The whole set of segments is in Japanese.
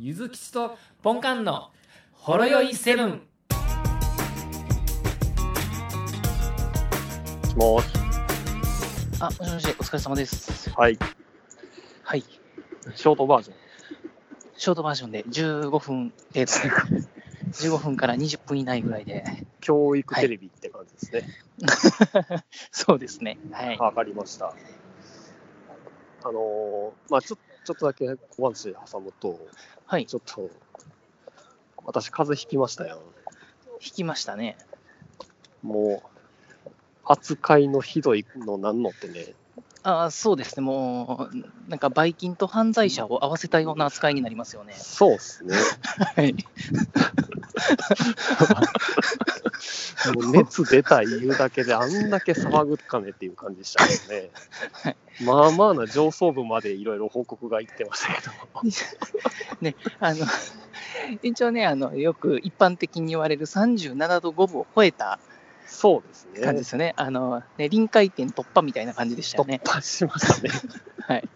ゆずきちとポンカンのほろよいセブン。もしあ、もしもし、お疲れ様です。はい。はい。ショートバージョン。ショートバージョンで15分程度で、15分から20分以内ぐらいで、教育テレビって感じですね。そうですね。はい。わ、かりました。あのーまあちょちょっとだけ小話挟むと、はい。ちょっと、私、風邪ひきましたよ。引きましたね。もう、扱いのひどいのなんのってね、あそうですね。もう、なんか、ばい菌と犯罪者を合わせたような扱いになりますよね。そうっすね。はい。もう熱出た言うだけであんだけ騒ぐかねっていう感じでしたけどね。はいまあまあな上層部までいろいろ報告がいってましたけど。ね、あの、一応ね、あの、よく一般的に言われる37度5分を超えたそうですね。感じですよね。あの、ね、臨界点突破みたいな感じでしたよね。突破しましたね。はい。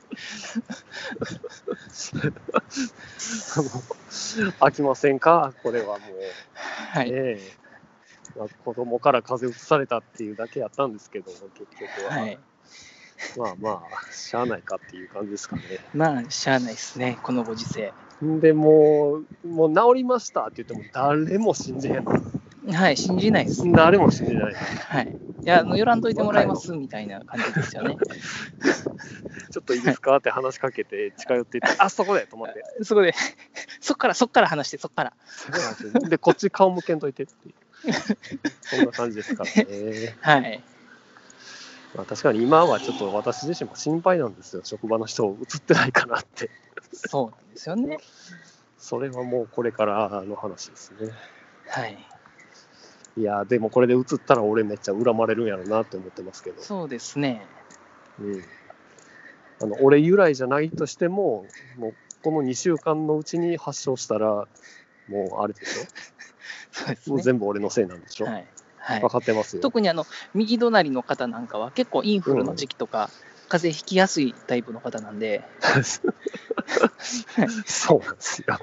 あ の飽きませんか？これはもう。はい。ええまあ、子供から風邪うつされたっていうだけやったんですけど、結局は。はい。まあまあ、しゃあないかっていう感じですかね。まあ、しゃあないですね、このご時世。んで、もう、もう治りましたって言っても、誰も信じへんの。はい、信じないです。誰も信じない。はい。いや、あの、寄らんといてもらいますみたいな感じですよね。ちょっといいですかって話しかけて、近寄っていって、あそこでと思って。そこで、そっから、そっから話して、そっから。で、こっち顔向けんといてっていう。そんな感じですからね。はい。まあ、確かに今はちょっと私自身も心配なんですよ。職場の人映ってないかなって。そうなんですよね。それはもうこれからの話ですね。はい。いや、でもこれで映ったら俺めっちゃ恨まれるんやろうなって思ってますけど。そうですね。うん。あの、俺由来じゃないとしても、もうこの2週間のうちに発症したら、もうあれでしょ？も うそうですね。全部俺のせいなんでしょ、はい。はい分。かってますよ。特にあの、右隣の方なんかは結構インフルの時期とか、風邪ひきやすいタイプの方なんで、そうなんですよ。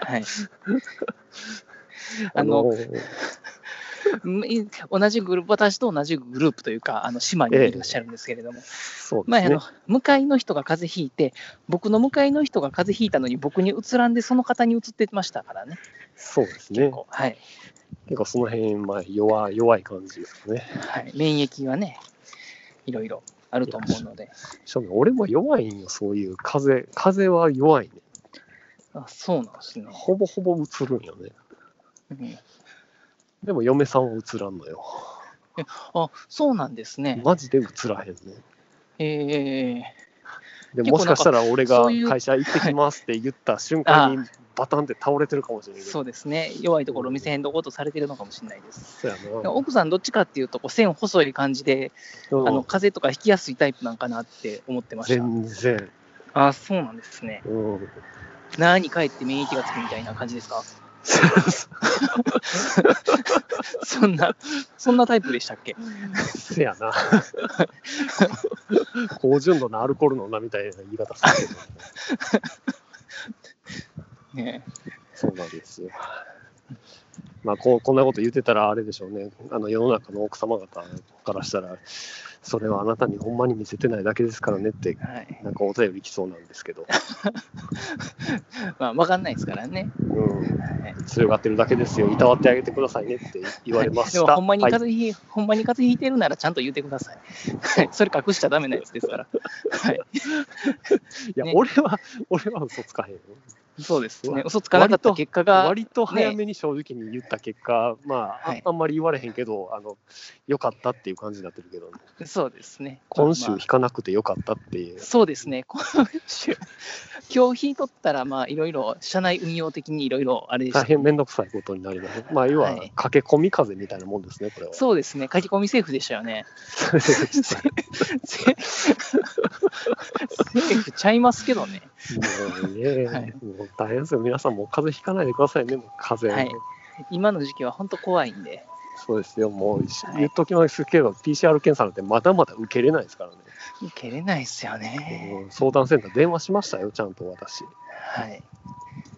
はい。あの、うんい 同じグループ、私と同じグループというか、あの島にいらっしゃるんですけれども、そうですね。まあ、あの向かいの人が風邪ひいて、僕の向かいの人が風邪ひいたのに、僕にうつらんで、その方にうつってましたからね、そうですね。結構、はい結構その辺、まあ、弱い弱い感じですね。はい、免疫がね、いろいろあると思うので、しかも俺も弱いんよ、そういう風。風は弱いね。あそうなんですね。ほぼほぼ映るんよね。うんでも嫁さんは映らんのよ。あそうなんですね。マジで映らへんね。えで結構もしかしたら俺が会社行ってきますって言った瞬間にバタンって倒れてるかもしれない。そうですね、弱いところを見せへんとことされてるのかもしれないです。そうやな。奥さん、どっちかっていうと、こう線細い感じで、うんあの風邪とかひきやすいタイプなんかなって思ってました。全然。あそうなんですね。うん。何帰って免疫がつくみたいな感じですか？そんな、そんなタイプでしたっけ？せやな。高純度のアルコールのなみたいな言い方するけど。ねそうなんですよ。まあこう、こんなこと言ってたらあれでしょうね。あの世の中の奥様方からしたら、それはあなたにほんまに見せてないだけですからねって、はい。なんかお便り来そうなんですけど、まあ、わかんないですからね。うん、はい強がってるだけですよ、いたわってあげてくださいねって言われました。でも、ほんまにはい風邪ひ、ほんまに風邪ひいてるならちゃんと言ってください。はい。それ隠しちゃダメなやつですから。はい。いや、ね俺は、俺は嘘つかへんよ。そうですね。嘘つかなかった結果が、割と早めに正直に言った結果、まあ、あはいあんまり言われへんけど、あの、良かったっていう感じになってるけど、そうですね。今週まあ引かなくて良かったっていう。そうですね。今週、今日引いとったら、まあ、いろいろ、社内運用的にいろいろ、あれ大変めんどくさいことになります。まあ、要ははい、駆け込み風みたいなもんですね、これは。そうですね。書き込みセーフでしたよね。セーフちゃいますけどね。ね、はいもう大変ですよ。皆さんも風邪ひかないでくださいね、もう風邪。はい今の時期は本当怖いんで。そうですよ、もう、はい言っときますけど、PCR 検査なんてまだまだ受けれないですからね。受けれないっすよね。うん相談センター電話しましたよ、ちゃんと私。はい。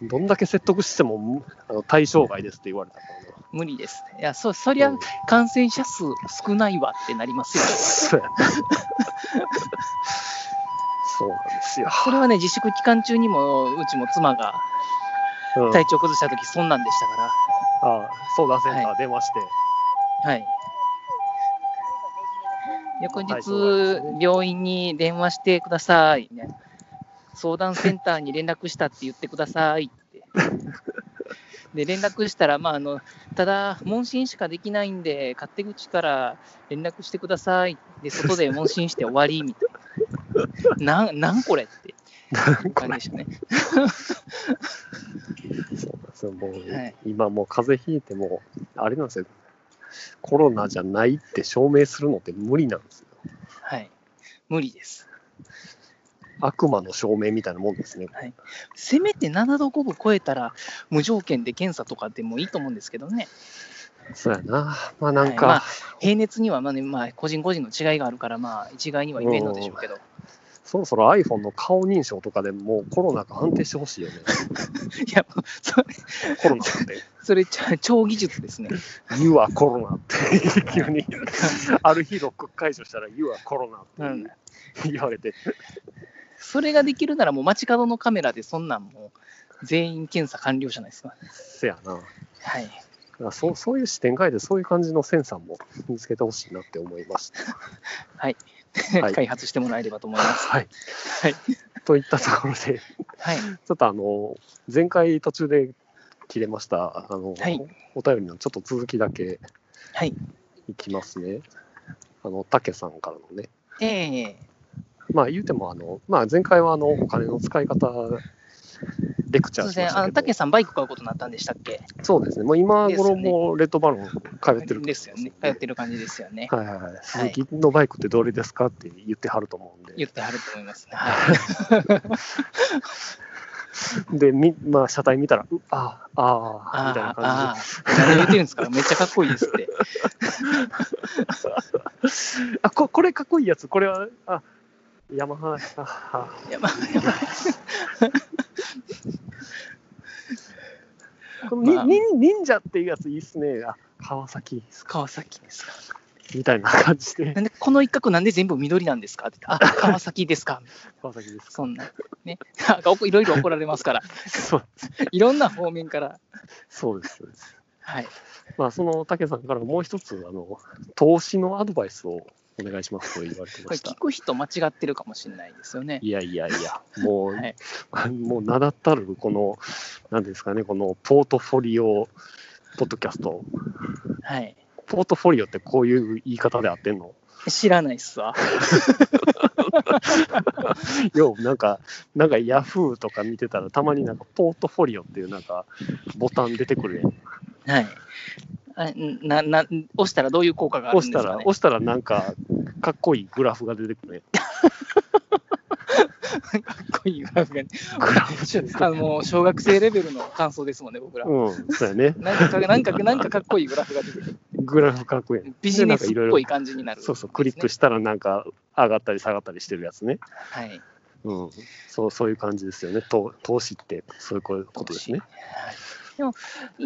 どんだけ説得してもあの対象外ですって言われたからな。無理です。いや、そそりゃ感染者数少ないわってなりますよ。ですよ。それはね、自粛期間中にも、うちも妻がうん、体調崩した時そんなんでしたかああ相談センター電話して、ら。はい。翌日、ね病院に電話してください、ね。相談センターに連絡したって言ってくださいって。で、連絡したら、まあ、あの、ただ、問診しかできないんで、勝手口から連絡してください。で、外で問診して終わり、みたいな。なん、なんこれって感じでしたね。そうなんですよもう、はい今もう風邪ひいても、あれなんですよ、コロナじゃないって証明するのって無理なんですよ。はい。無理です。悪魔の証明みたいなもんですね。せめて7度5分超えたら、無条件で検査とかでもいいと思うんですけどね。そうやな。まあなんか、はいまあ平熱にはまあ、ねまあ、個人個人の違いがあるから、まあ、一概には言えんのでしょうけど。そろそろ iPhone の顔認証とかでもうコロナが安定してほしいよね。いや、それ、コロナって。それ超技術ですね。You are コロナって 急に、ある日ロック解除したら You are コロナうんって言われて、それができるなら、もう街角のカメラでそんなんもう全員検査完了じゃないですか。せやな。はい。だからそうそういう視点変えて、そういう感じのセンサーも見つけてほしいなって思いました。はい。はい 開発してもらえればと思います。はい。はい。といったところで、はい。ちょっとあの、前回途中で切れました、あの、はいお便りのちょっと続きだけはい。いきますね。あの、たけさんからのね。ええまあ言うても、あの、まあ前回はあの、お金の使い方、レクチャーしましたけど。たけさん、バイク買うことになったんでしたっけ？そうですね。もう今頃もレッドバロン通ってるとですよね。通ってる感じですよね。はいはいはい。鈴木のバイクってどれですかって言ってはると思うんで。言ってはると思いますね。はい。で、み まあ、車体見たら、うああ、ああ、あみたいなあ、感ああ、何言ってるんですか？めっちゃかっこいいですって。じで。あこ、これかっこいいやつ。これは、あ、ヤマハ、ああいや、まあ、やばい。このに、まあに忍者っていうやついいっすね。あ、川崎ですか。川崎ですか。みたいな感じでな。んで、この一角なんで全部緑なんですかってあ、川崎ですか。川崎ですか。そんな。ね。いろいろ怒られますから。そういろんな方面から。そうです。そうです。はい。まあ、その竹さんからもう一つ、あの、投資のアドバイスをお願いしますと言われてました聞。く人間違ってるかもしれないですよね。いやいやいや、もう、はい。もう名だたる、この、なんですかね、このポートフォリオポッドキャスト。はい。ポートフォリオってこういう言い方で合ってんの？知らないっすわ。よう、なんか、なんかヤフーとか見てたら、たまになんかポートフォリオっていうなんか、ボタン出てくるやん。はい。あな、な、押したらどういう効果があるん押したら、ですかね？押したらなんか、かっこいいグラフが出てくる。かっこいいグラフがね。グラフあの小学生レベルの感想ですもんね、僕ら。うん、そうやね。なんか、なんか、なんかかっこいいグラフが出てくる。グラフかっこいい。ビジネスっぽい感じになる、そうそう、クリックしたらなんか上がったり下がったりしてるやつね。はい。うん、そうそういう感じですよね。投投資ってそういうことですね。はいでも、い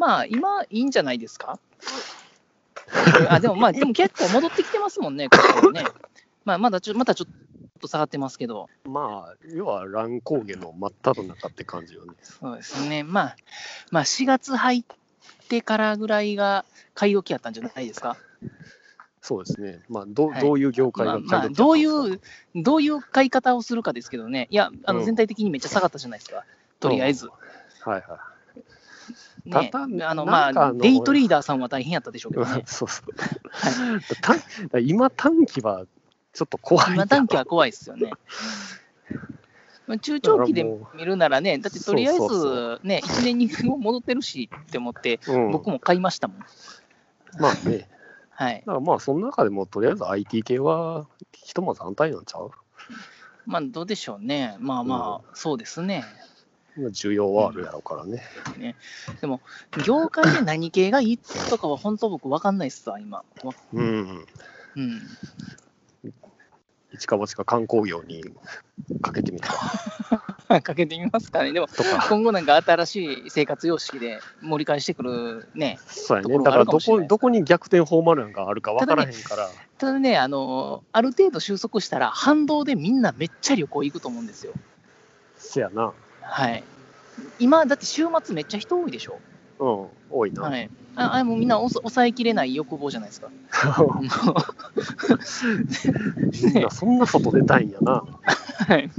まあ、今、いいんじゃないですか？あ、でもまあ、でも結構戻ってきてますもんね、ここね。まあ、まだちょ、またちょっと下がってますけど、まあ、要は乱高下の真っ只中って感じよね。そうですね。まあ、まあ、4月入ってからぐらいが買い時やったんじゃないですか？そうですね。まあ、どうはいどういう業界がまあ、まあ、どういう、どういう買い方をするかですけどね。いや、あのうん全体的にめっちゃ下がったじゃないですか。とりあえず。はいはね、ただあの、まあ、デイトリーダーさんは大変やったでしょうけど い。ね。そうそう。はた今、短期はちょっと怖い。今短期は怖いですよね。まあ中長期で見るならね、だってとりあえそうそうずね、1年に戻ってるしって思って、うん、僕も買いましたもん。まあね。はい。だからまあ、その中でもとりあえず IT 系はひとまず安泰なんちゃう？まあ、どうでしょうね。まあまあ、そうですね。需要はあるやろうからね。でも、業界で何系がいいとかは本当僕分かんないっすわ、今。わうん。うん。一か八か観光業にかけてみたら。かけてみますかね。でも。今後なんか新しい生活様式で盛り返してくるね。そうやね。だからどこ、どこに逆転フォーマルなんかあるか分からへんから。ただね、あの、ある程度収束したら、反動でみんなめっちゃ旅行行くと思うんですよ。せやな。はい。今、だって週末めっちゃ人多いでしょ？うん、多いな。はい。ああれもうみんな抑えきれない欲望じゃないですか。みんなそんな外出たいんやな。はい。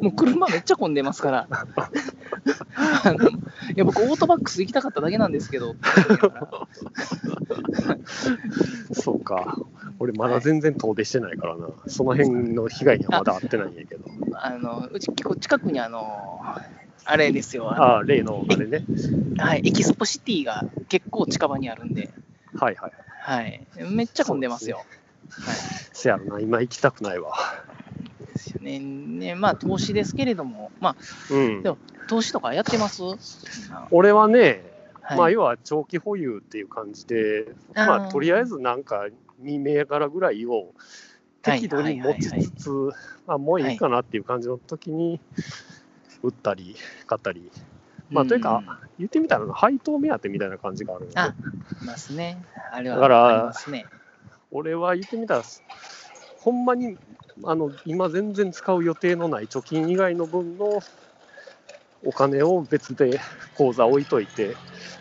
もう車めっちゃ混んでますから。あのいや、僕、オートバックス行きたかっただけなんですけど。そうか。俺まだ全然遠出してないからな。その辺の被害にはまだ遭ってないんやけど。あのうち結構近くにあの、あれですよ、あのああ、例のあれね。はい、エキスポシティが結構近場にあるんで、はいはい。はい、めっちゃ混んでますよ。せやろな。今行きたくないわ。はい、ですよねね。まあ、投資ですけれども、まあ、うんで。も投資とかやってます？俺はね、はい、まあ要は長期保有っていう感じで、あーまあとりあえずなんか2銘柄ぐらいを適度に持ちつつ、まあもういいかなっていう感じの時に売ったり買ったり、まあというか、言ってみたら配当目当てみたいな感じがあるんであいますね。あれはだからありますね。俺は言ってみたら、ほんまにあの今全然使う予定のない貯金以外の分のお金を別で口座置いといて、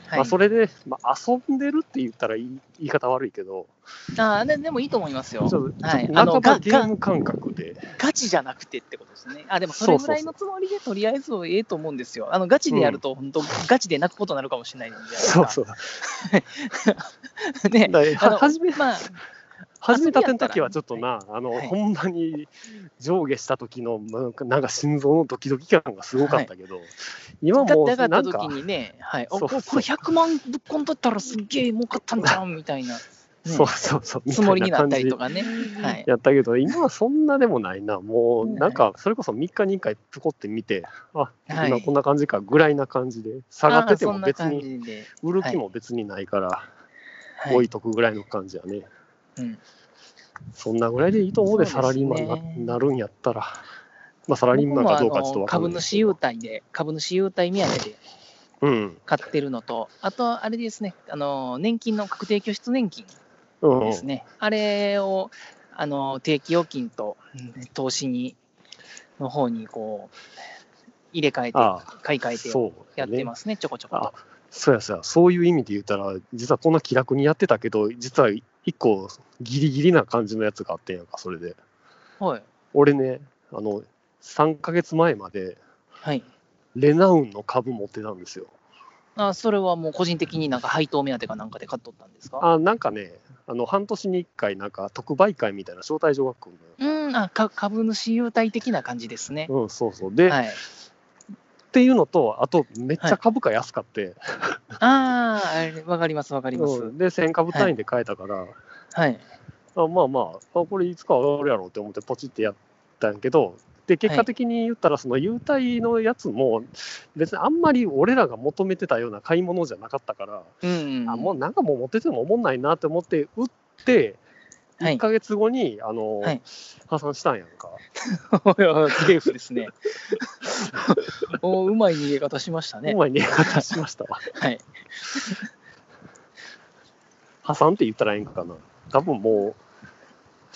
はい、まあ、それで、まあ、遊んでるって言ったら言い言い方悪いけど、あででもいいと思いますよはいゲーム感覚で、ガチじゃなくてってことですね。あ、でもそれぐらいのつもりでとりあえずええと思うんですよ。あのガチでやると、本当、ガチで泣くことになるかもしれないんで。そうそう。ね、だからあのは始めまあ、始めたての時はちょっとな、あのはいほんまに上下した時のなんかなんか心臓のドキドキ感がすごかったけど、今もうガッて上がった時なんか、にね、はい、おそうここれ100万ぶっこんとったらすっげえ儲かったんじゃんみたいな、ね。そうそうそう、みつもりになったりとかね。はい、やったけど、今はそんなでもないな、もうはいなんか、それこそ3日に1回、ぷこって見て、あ、はい。今こんな感じかぐらいな感じで、下がってても別に、売る気も別にないから、はい。置いとくぐらいの感じやね。うんそんなぐらいでいいと思うで、サラリーマンにななるんやったら。まあ、サラリーマンかどうかちょっとわかん株ない主優待で、株主優待目当てでうん。買ってるのと、あと、あれですね、あの年金の確定拠出年金うん。ですね、あれをあの定期預金とうん投資にの方にこう入れ替えて、あ買い替えてやってますね、ちょこちょこあと。そうやそうや、そういう意味で言ったら、実はこんな気楽にやってたけど、実は一個ギリギリな感じのやつがあってんやんか、それで。はい。俺ね、あの、3ヶ月前まで、はい。レナウンの株持ってたんですよ。あそれはもう個人的になんか配当目当てかなんかで買っとったんですか？あなんかね、あの半年に1回、なんか特売会みたいな招待状が来るうんあか、株主優待的な感じですね。のよ。うん、そうそう。で、はい。っていうのと、あと、めっちゃ株価安かって、ああ、あれわかります、わかります。うん、で、1000株単位で買えたから、はい。あまあまああ、これいつか上がるやろうって思ってポチってやったんやけど、で、結果的に言ったら、その優待のやつも、別にあんまり俺らが求めてたような買い物じゃなかったから、うん、うん。あもうなんかもう持ってても思んないなって思って、売って、はい1ヶ月後に、あの、はい破産したんやんか。いやセーフですね。おうまい逃げ方しましたねう。まい値方しましたわ。はい。破産って言ったらええんかな。多分もう、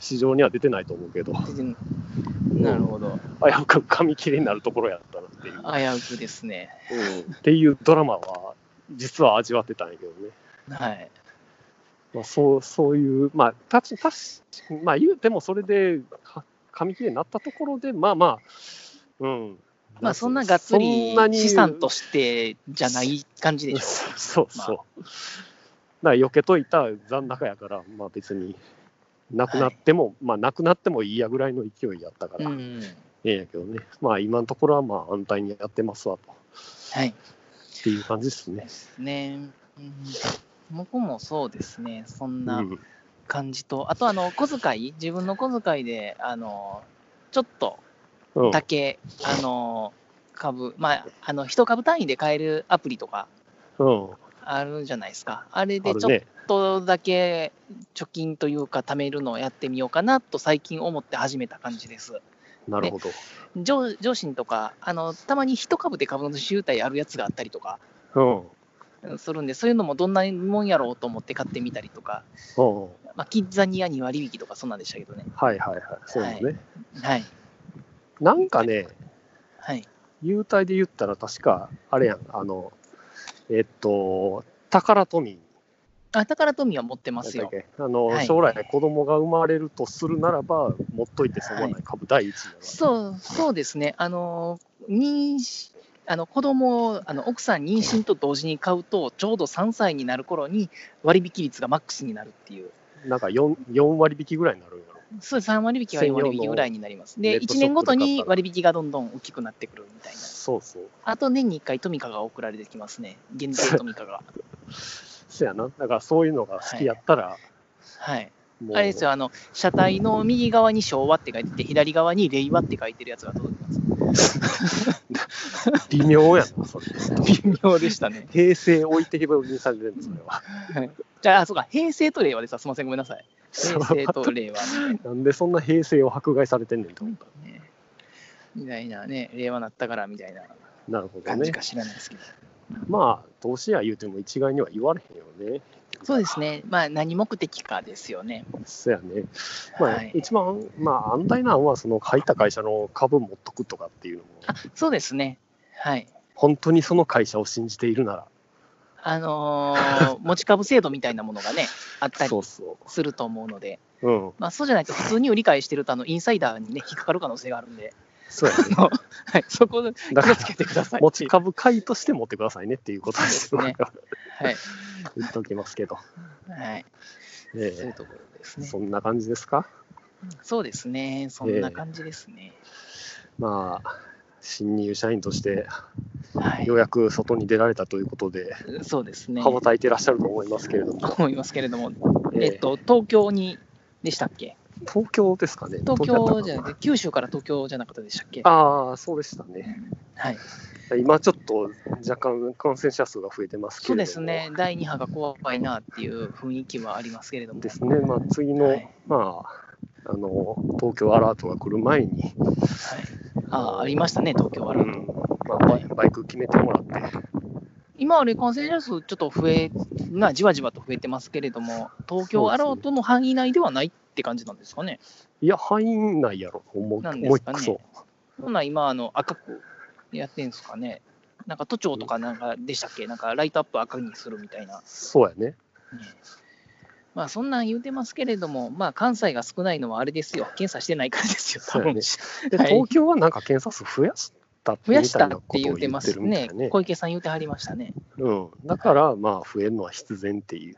市場には出てないと思うけど、なるほど。危うく紙切れになるところやったなっていう。危うくですね。うん、っていうドラマは、実は味わってたんやけどね。はい。まあ、そうそういう、まあ、たちたしまあ、言うてもそれでか紙切れになったところで、まあまあ、うん。まあそんながっつそり資産としてじゃない感じでしょ そうそう。だから避けといた残高やから、まあ別に、なくなっても、まあなくなってもいいやぐらいの勢いやったかう。ら、うん。ええんやけどね。まあ今のところはまあ安泰にやってますわと。はい。っていう感じですね。ね、うん、僕もそうですね。そんう。なん感じと、あとあの小遣い、自分の小遣いで、あの、ちょっとうん。だけ、あの、株、まあ、あの、一株単位で買えるアプリとかうん。あるじゃないですか。あれでちょっ。とだけ貯金というか、貯めるのをやってみようかなと最近思って始めた感じです。なるほど。上上司とか、あのたまに一株で株主優待あるやつがあったりとかうん。うんするんで、そういうのもどんなもんやろうと思って買ってみたりとか、うん。まあ、キッザニアに割引とかそんなんでしたけどね。はいはいはい。そうですね。はい。なんかね、はい。優待で言ったら確か、あれやん、あの、えっと、宝富あ、宝富は持ってまだったっすよ。け？あの、はい将来子供が生まれるとするならば、持っといて損はない株第一位なのそう、そうですね。あの、妊娠、あの子供をあの奥さん妊娠と同時に買うと、ちょうど3歳になる頃に割引率がマックスになるっていう。なんか 4, 4割引きぐらいになるんやろ？そうです、3割引きは4割引きぐらいになります。で、ネット1年ごとに割引がどんどん大きくなってくるみたいな。そうそう。あと年に1回トミカが送られてきますね。限定トミカが。そやな。だからそういうのが好きやったら、はい。もうあれですよ、あの、車体の右側に昭和って書いてて、左側に令和って書いてるやつが届きます。微妙やな、それ。微妙でしたね。平成置いてけば売りにされてるんです、それは。じゃあ、あ、そうか、平成と令和でさ、すみません、ごめんなさい。平成と令和 なんでそんな平成を迫害されてんねんと思った。ね。みたいなね、令和なったからみたいな感じか。知らないですけど。まあ、投資や言うても一概には言われへんよね。そうですね、まあ、何目的かですよね。そやね。まあ、はい一番、まあ、安泰なのは、その入った会社の株持っとくとかっていうのも、あそうですね。はい。本当にその会社を信じているなら、あのー 持ち株制度みたいなものがね、あったりそうそすると思うので、う。うん。まあ、そうじゃないと、普通に売り買いしてると、あのインサイダーにね、引っかかる可能性があるんで、そうやね。あのはい、そこ、気だからをつけてください。持ち株買いとして持ってくださいねっていうことですねはい。言っておきますけど。はい。えそういうところですね。えそんな感じですか？そうですね。そんな感じですね。まあ、新入社員として、はいよう。やく外に出られたということで、そうですね。羽ばたいてらっしゃると思いますけれども、思いますけれども、えええっと、東京に、でしたっけ？東京ですかね。東京じゃなくて、九州から東京じゃなかったでしたっけ？なああ、そうでしたね。はい。今ちょっと若干感染者数が増えてますけそう。ですね。第2波が怖いなっていう雰囲気はありますけれども。ですね。まあ、次の、はいまあ、あの、東京アラートが来る前に、はい。ああ、ありましたね、東京は。うんまあ、バイク決めてもらって、今、あれ、感染者数ちょっと増え、なじわじわと増えてますけれども、東京アラートの範囲内ではないって感じなんですかね。いや、範囲内やろ、思いなんですかねな、今、あの赤くやってんすかね。なんか都庁とかなんかでしたっけ？なんかライトアップ赤にするみたいな。そうやね。ねまあそんなん言うてますけれども、まあ関西が少ないのはあれですよ。検査してないからですよ、多分。で、はい東京はなんか検査数増やしたって増やしたって言うてまを言ってるすねみたいね。。小池さん言うてはりましたね。うん。だから、まあ、増えるのは必然っていう。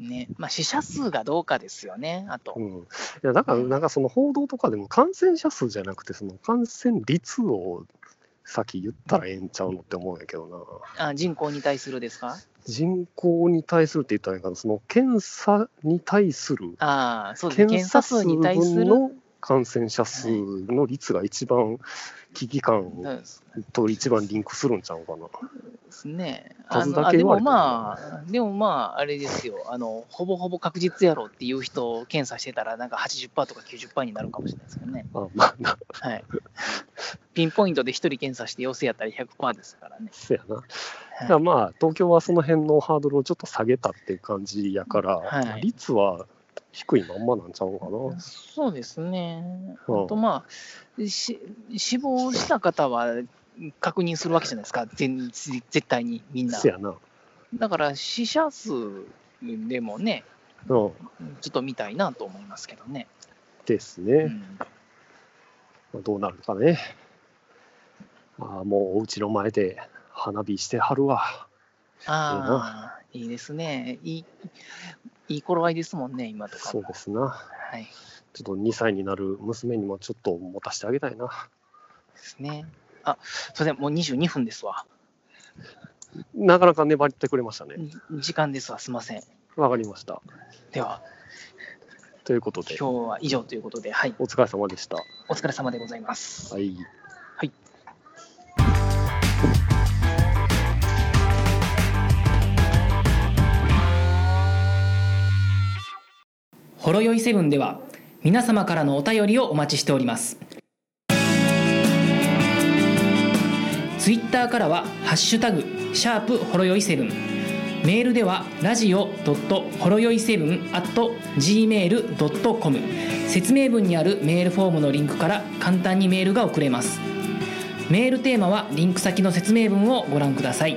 ね。まあ死者数がどうかですよね、あとう。ん。いや、だから、なんかその報道とかでも感染者数じゃなくて、その感染率を先言ったらええんちゃうのって思うんやけどな。あ人口に対するですか？人口に対するって言ったらいいかな、その検査に対する、ああ、そうですね。検検査数に対する。感染者数の率が一番危機感と一番リンクするんちゃうかな。ですね。あ数のあでもまあ、でもまあ、あれですよあの、ほぼほぼ確実やろっていう人を検査してたら、なんか80%とか90%になるかもしれないですけどね。あまあな、はい。ピンポイントで1人検査して陽性やったら100%ですからね。そやな。だからまあ、東京はその辺のハードルをちょっと下げたっていう感じやから、はい率は低いまんまなんちゃうかな。そうですね。うんあとまあ、し死亡した方は確認するわけじゃないですか、全絶対にみんなそ。やな。だから死者数でもね、うん。ちょっと見たいなと思いますけどね。ですね。うんまあどうなるかね。ああ、もうお家の前で花火してはるわ。ああ、いいですね。いい、いい頃合いですもんね、今とかも。そうですな。はい。ちょっと2歳になる娘にもちょっと持たせてあげたいな。ですね。あ、それでもう22分ですわ。なかなか粘ってくれましたね。時間ですわ、すいません。わかりました。では、ということで、今日は以上ということで、はい。お疲れ様でした。お疲れ様でございます。はい。ほろよいセブンでは皆様からのお便りをお待ちしております。ツイッターからは「ハッシュタグシャープほろよい7」メールではラジオほろよい7 gmail.com 説明文にあるメールフォームのリンクから簡単にメールが送れます。メールテーマはリンク先の説明文をご覧ください。